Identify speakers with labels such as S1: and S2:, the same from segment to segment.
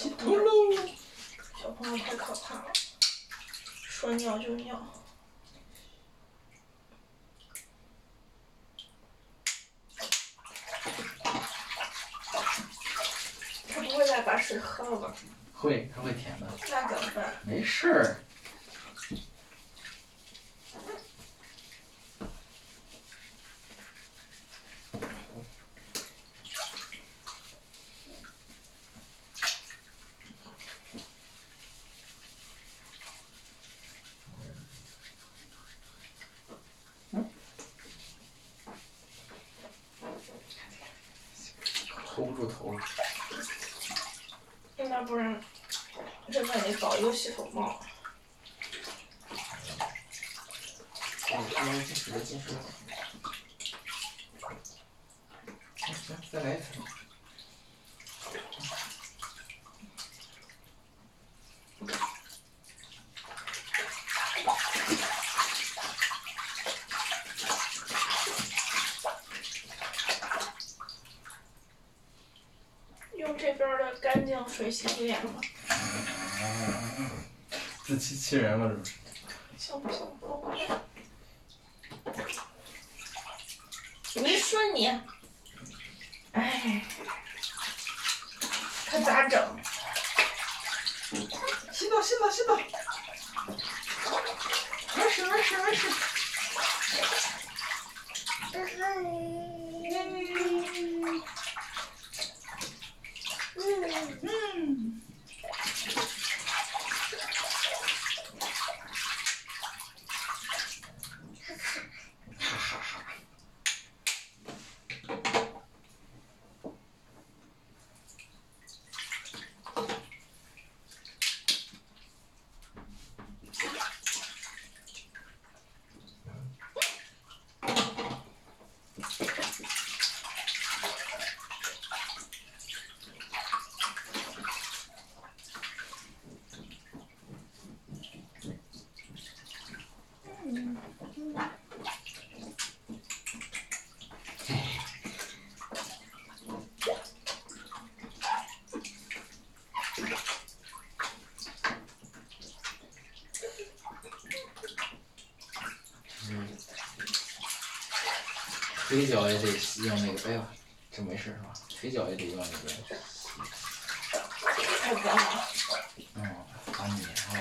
S1: 洗头喽！
S2: 小朋友太可怕了，说尿就尿。他不会再把水喝了吧？
S1: 会，他会舔的。
S2: 那怎么办？
S1: 没事儿。头了。
S2: 那不然，这边得搞一个洗头帽。
S1: 哎，这边进水了，进水了。行行，再来一次。
S2: 用这边的干净水洗脸吗。
S1: 自欺欺人了，是不是？
S2: 行不行？我过去。你说你，哎，可咋整？
S1: 洗澡，洗澡，洗澡。没事，没事，没事。腿脚也得用那个，哎呦，这没事是吧？腿脚也得用那个。
S2: 太脏了。
S1: 嗯，把粘上了。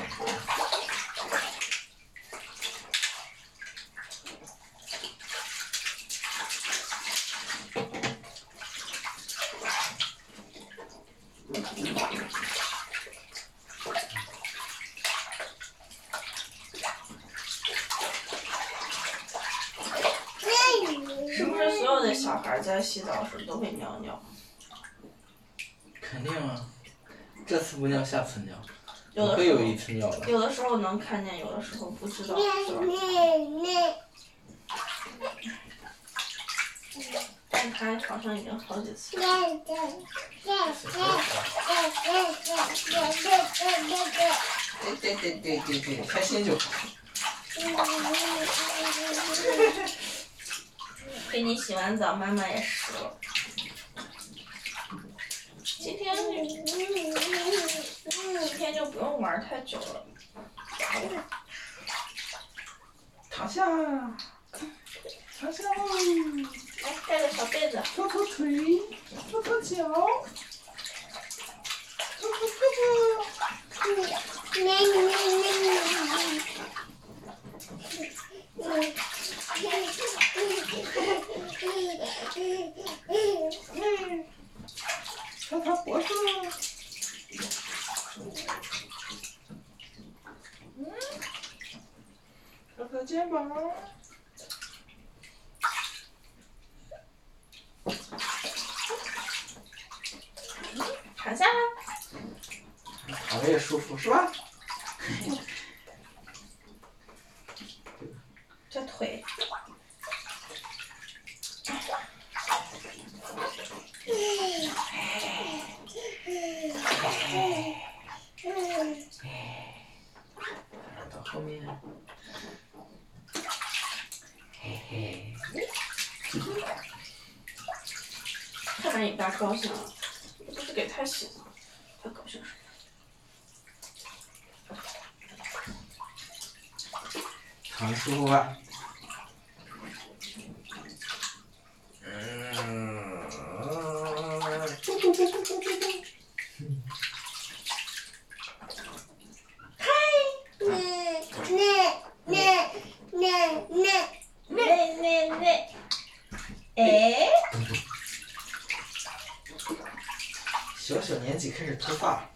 S2: 是不是所有的小孩在洗澡时都会尿尿？
S1: 肯定啊，这次不尿，下次尿，
S2: 有的
S1: 会有
S2: 时候
S1: 一次尿的。
S2: 有的时候能看见，有的时候不知道，是吧？但他好像已经好几次了。
S1: 对对对对对对，开心就好。
S2: 给你洗完澡，妈妈也湿了。今天今天就不用玩太久了。
S1: 躺下，躺下，
S2: 盖个小被子。
S1: 搓搓腿，搓搓脚，搓搓胳膊，擦擦脖子，嗯，擦擦肩膀。
S2: 躺下啦。
S1: 躺着也舒服是吧？
S2: 这腿。
S1: 到后面，嘿嘿，
S2: 看来你爸高兴了，不是给他洗澡，
S1: 好舒服吧？嗯，嘿，
S3: 那那那那那
S2: 那那那，哎，
S1: 小小年纪开始脱发
S2: 了。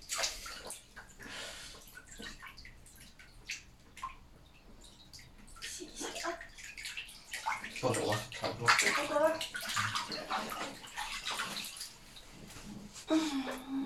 S1: 跳走吧，差不多。
S2: 嗯